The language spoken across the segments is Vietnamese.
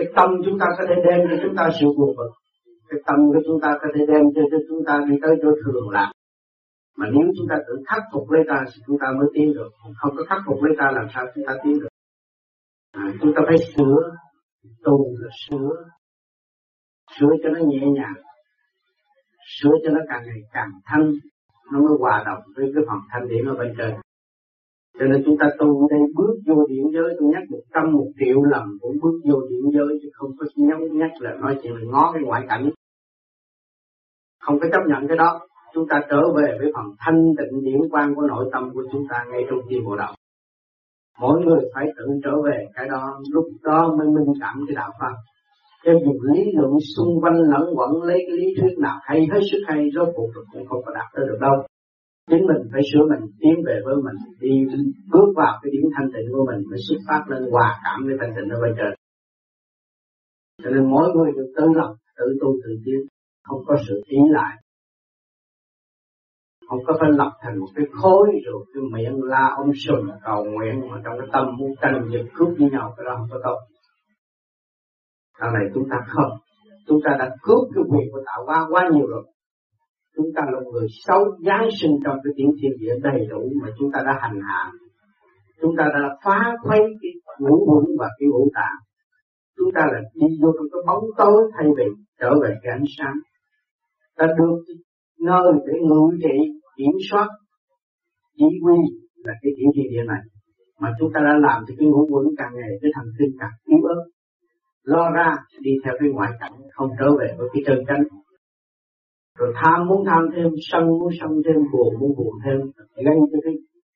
cái tâm chúng ta có thể đem cho chúng ta sự buồn bực. Cái tâm của chúng ta có thể đem cho, cho chúng ta đi tới chỗ thường lạc. Mà nếu chúng ta tự khắc phục lấy ta thì chúng ta mới tiến được. Không có khắc phục lấy ta làm sao chúng ta tiến được? À, chúng ta phải sửa tu là sửa. Sửa cho nó nhẹ nhàng. Sửa cho nó càng ngày càng thanh. Nó mới hòa đồng với cái phần thanh điển ở bên trên cho nên chúng ta tu đây bước vô điện giới. Tôi nhắc một trăm một triệu lần cũng bước vô điện giới, chứ không có nhắc nhắc là nói chuyện là ngó cái ngoại cảnh. Không có chấp nhận cái đó. Chúng ta trở về với phần thanh tịnh điển quan của nội tâm của chúng ta ngay trong khi bộ đạo. Mỗi người phải tự trở về. Cái đó lúc đó mới minh cảm cái đạo pháp cho dù lý luận xung quanh lẫn quẩn, lấy cái lý thuyết nào hay hết sức hay, rốt cuộc cũng không có đạt tới được đâu chính mình phải sửa mình, tiến về với mình, đi bước vào cái điểm thanh tịnh của mình, mới xuất phát lên hòa cảm với thanh tịnh ở bên trên. Cho nên mỗi người được tự lập, tự tu, tự tiến, không có sự ý lại. Không có phải lập thành một cái khối rồi cái miệng la ông sùm, cầu nguyện, mà trong cái tâm muốn tranh giật cướp với nhau, cái đó không có tốt. Sau này chúng ta không. Chúng ta đã cướp cái quyền của tạo hóa quá nhiều rồi chúng ta là người xấu giáng sinh trong cái tiếng thiên địa đầy đủ mà chúng ta đã hành hạ. Chúng ta đã phá khuấy cái ngũ quẩn và cái ngũ tạng. Chúng ta là đi vô trong cái bóng tối thay vì trở về cái ánh sáng. Ta được nơi để ngự trị, kiểm soát, chỉ huy là cái tiếng thiên địa này. Mà chúng ta đã làm thì cái ngũ quẩn càng ngày cái thần kinh càng yếu ớt. Lo ra, đi theo cái ngoại cảnh, không trở về với cái chân chánh rồi tham muốn tham thêm, sân muốn sân thêm, buồn muốn buồn thêm gây cho cái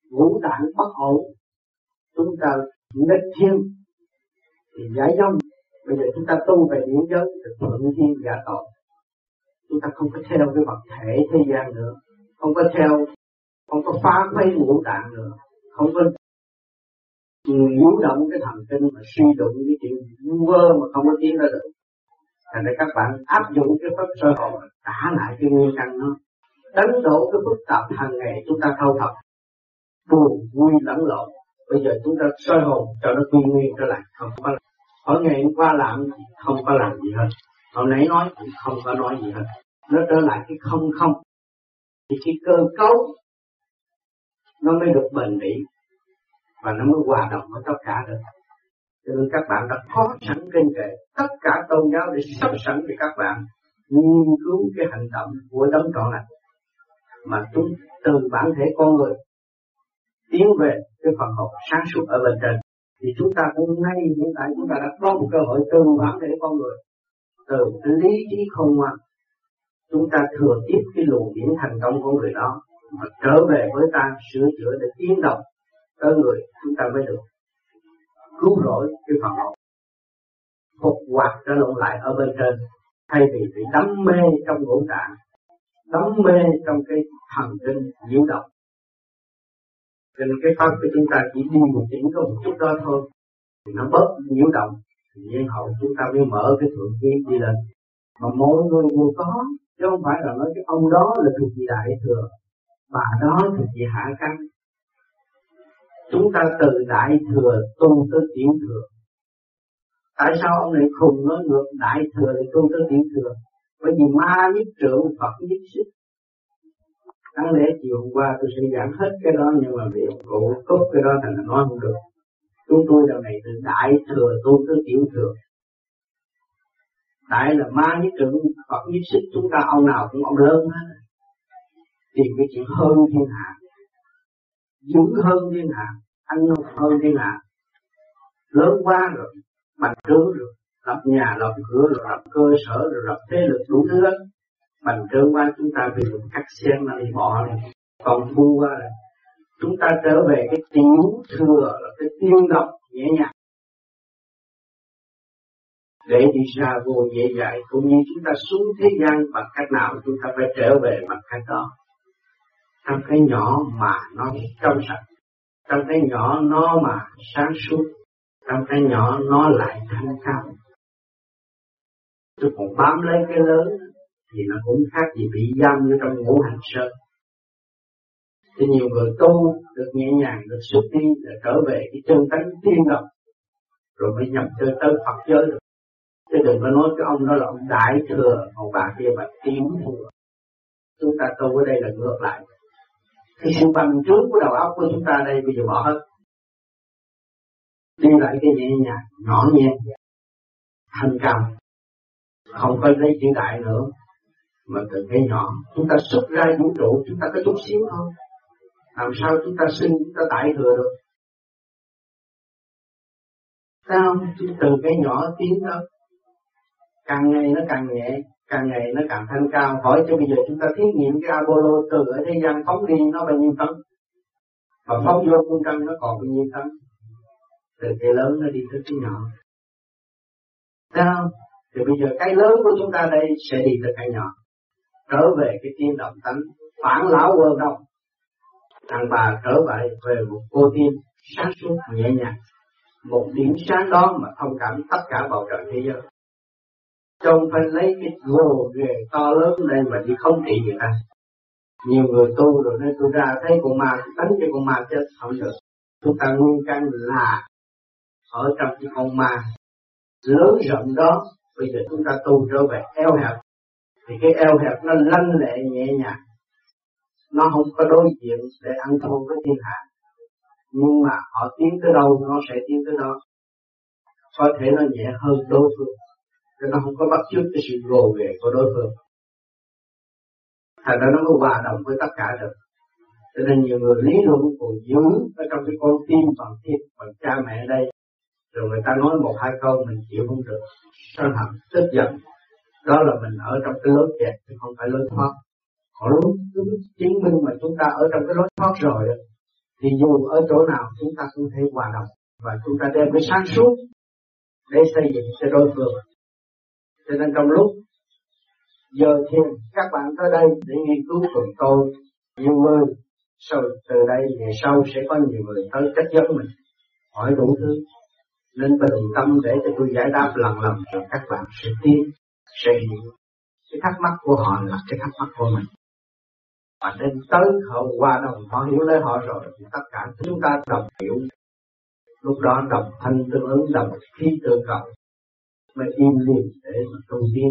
ngũ tạng bất ổn. Chúng ta nết thiên thì giải dông. Bây giờ chúng ta tu về những giới thì thuận thiên giả tội chúng ta không có theo cái vật thể thế gian nữa. Không có theo, không có phá khuấy ngũ tạng nữa. Không có nhiễu động cái thần kinh mà suy đụng cái chuyện vơ mà không có tiến ra được thành ra các bạn áp dụng cái pháp sơ hồn trả lại cái nguyên căn nó đánh đổ cái phức tạp hàng ngày chúng ta thâu thập, buồn, vui, lẫn lộn. Bây giờ chúng ta soi hồn cho nó quy nguyên trở lại, không có ở ngày hôm qua làm không có làm gì hết. Hôm nãy nói cũng không có nói gì hết. Nó trở lại cái không không. Thì cái cơ cấu, nó mới được bền bỉ. Và nó mới hòa đồng với tất cả được cho nên các bạn đã có sẵn trên kệ tất cả tôn giáo để sắp sẵn để các bạn nghiên cứu cái hành động của đấng trọn lành. Mà chúng từ bản thể con người tiến về cái phần hồn sáng suốt ở bên trên. Thì chúng ta cũng ngay hiện tại chúng ta đã có một cơ hội từ bản thể con người, từ lý trí không ngoan, chúng ta thừa tiếp cái luồng điển thành công của người đó mà trở về với ta, sửa chữa để tiến động tới người chúng ta mới được cứu rỗi cái phần hồn phục hoạt trở lộn lại ở bên trên. Thay vì bị đắm mê trong ngũ tạng, đắm mê trong cái thần kinh nhiễu động. Nên cái pháp của chúng ta chỉ đi một chỉnh có một chút đó thôi. Thì nó bớt nhiễu động, thì nhân hậu chúng ta mới mở cái thượng kiến đi lên. Mà mỗi người đều có, chứ không phải là nói cái ông đó là thuộc vị đại thừa. Bà đó thuộc về hạ căn chúng ta từ đại thừa tu tới tiểu thừa. Tại sao ông lại khùng nói ngược đại thừa để tu tới tiểu thừa? Bởi vì ma nhất trưởng, phật nhất sức. Đáng lẽ chiều hôm qua tôi sẽ giảng hết cái đó, nhưng mà vì cụ cốt cái đó thành là nói không được. Chúng tôi lần này từ đại thừa tu tới tiểu thừa. Đại là ma nhất trưởng, phật nhất sức, chúng ta ông nào cũng ông lớn hết. Tìm cái chuyện hơn thiên hạ dũng hơn thiên hạ, ăn hơn thiên hạ. Lớn quá rồi, bành trướng rồi, lập nhà, lập cửa rồi, lập cơ sở rồi, lập thế lực đủ thứ hết. Bành trướng quá, chúng ta bị một cắt sen là đi bỏ này còn bu qua là chúng ta trở về cái tiểu thừa, là cái tiên động nhẹ nhàng. Để đi ra vô dễ dãi, cũng như chúng ta xuống thế gian bằng cách nào chúng ta phải trở về bằng cách đó trong cái nhỏ mà nó trong sạch, trong cái nhỏ nó mà sáng suốt, trong cái nhỏ nó lại thanh cao. Tôi còn bám lấy cái lớn thì nó cũng khác gì bị giam như trong ngũ hành sơn. Thì nhiều người tu được nhẹ nhàng, được xuất đi để trở về cái chân tánh tiên đồng, rồi mới nhập tới tới Phật giới được. Chứ đừng có nói cái ông đó là ông đại thừa còn bà kia bà tím thừa. Chúng ta tu ở đây là ngược lại cái sự bằng trước của đầu óc của chúng ta đây bây giờ bỏ hết. Đi lại cái nhẹ nhàng, nhỏ nhẹ thanh cao không có lấy chữ đại nữa, mà từ cái nhỏ. Chúng ta xuất ra vũ trụ, chúng ta có chút xíu thôi. Làm sao chúng ta sinh, chúng ta đại thừa được? Sao? Từ cái nhỏ tiến đó càng ngày nó càng nhẹ càng ngày nó càng thanh cao. Hỏi cho bây giờ chúng ta thí nghiệm cái Apollo từ ở thế gian phóng đi, nó bao nhiêu tấn? Mà phóng vô cung trăng nó còn bao nhiêu tấn? Từ cái lớn nó đi tới cái nhỏ. Sao? Thì bây giờ cái lớn của chúng ta đây sẽ đi tới cái nhỏ. Trở về cái tiên động tánh, phản lão vô đồng thằng bà trở về về một cô tiên sáng suốt, nhẹ nhàng. Một điểm sáng đó mà thông cảm tất cả bầu trời thế giới không phải lấy cái gồ ghề to lớn này mà đi không trị người ta. Nhiều người tu rồi nên tôi ra thấy con ma đánh cho con ma chết. Không được. Chúng ta nguyên căn là ở trong cái con ma. Lớn rộng đó, bây giờ chúng ta tu trở về eo hẹp. Thì cái eo hẹp nó lanh lệ nhẹ nhàng. Nó không có đối diện để ăn thua với thiên hạ. Nhưng mà họ tiến tới đâu, nó sẽ tiến tới đó. Có thể nó nhẹ hơn đối phương cho nó không có bắt chước cái sự gồ ghề của đối phương. Thành ra nó mới hòa đồng với tất cả được. Cho nên nhiều người lý luận còn giữ ở trong cái con tim bằng thiết bằng cha mẹ đây. Rồi người ta nói một hai câu mình chịu không được. Sân hận tức giận. Đó là mình ở trong cái lối kẹt, chứ không phải lối thoát. Còn lúc chứng minh mà chúng ta ở trong cái lối thoát rồi thì dù ở chỗ nào chúng ta cũng thể hòa đồng. Và chúng ta đem cái sáng suốt để xây dựng cho đối phương cho nên trong lúc giờ thiền, các bạn tới đây để nghiên cứu cùng tôi. Nhiều người sau, từ đây về sau sẽ có nhiều người tới trách vấn mình, hỏi đủ thứ. Nên bình tâm để cho tôi giải đáp lần lần, rồi các bạn sẽ tin, sẽ hiểu. Cái thắc mắc của họ là cái thắc mắc của mình. Và nên tới họ qua đồng họ hiểu lấy họ rồi, thì tất cả chúng ta đồng hiểu. Lúc đó đồng thanh tương ứng, đồng khí tương cầu mà im lìm để mà tu tiến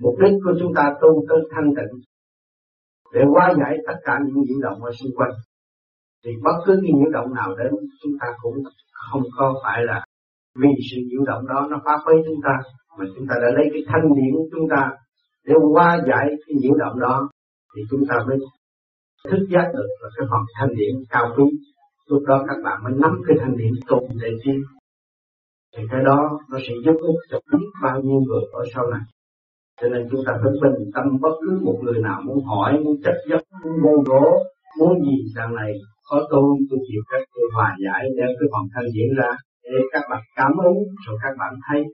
mục đích của chúng ta tu tới thanh tịnh. Để hóa giải tất cả những nhiễu động ở xung quanh. Thì bất cứ cái nhiễu động nào đến, chúng ta cũng không có phải là vì sự nhiễu động đó nó phá phế chúng ta, mà chúng ta đã lấy cái thanh điển của chúng ta để hóa giải cái nhiễu động đó, thì chúng ta mới thức giác được là cái phần thanh điển cao quý. Lúc đó các bạn mới nắm cái thanh điển tụng để tiến thì cái đó nó sẽ giúp ích cho biết bao nhiêu người ở sau này. Cho nên chúng ta phải bình tâm, bất cứ một người nào muốn hỏi, muốn chất vấn muốn vô gỗ muốn gì đằng này, có tôi tôi chịu cách tôi hòa giải, đem cái phần thân diễn ra, để các bạn cảm ứng, rồi các bạn thấy.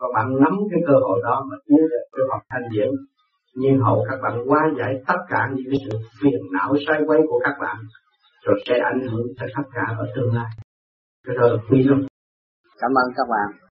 Các bạn nắm cái cơ hội đó mà tiến được cái phần thanh diễn. Nhưng hậu các bạn hóa giải tất cả những cái sự phiền não sai quấy của các bạn, rồi sẽ ảnh hưởng tới tất cả ở tương lai. Cái đó là quy luật cảm ơn các bạn.